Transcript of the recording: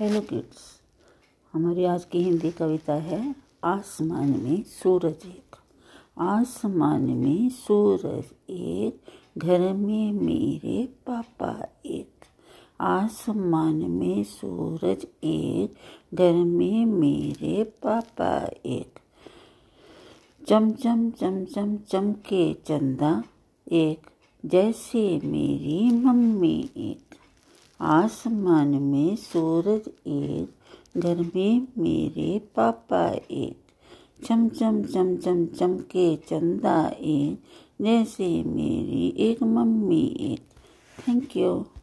Hello kids हमारी आज की हिंदी कविता है, आसमान में सूरज एक। आसमान में सूरज एक, घर में मेरे पापा एक। आसमान में सूरज एक, घर में मेरे पापा एक। चम चम चम चम चमके चंदा एक, जैसे मेरी मम्मी एक। आसमान में सूरज एक घर में मेरे पापा एक। चम चम चम चम चमके चंदा एक, जैसे मेरी एक मम्मी एक। Thank you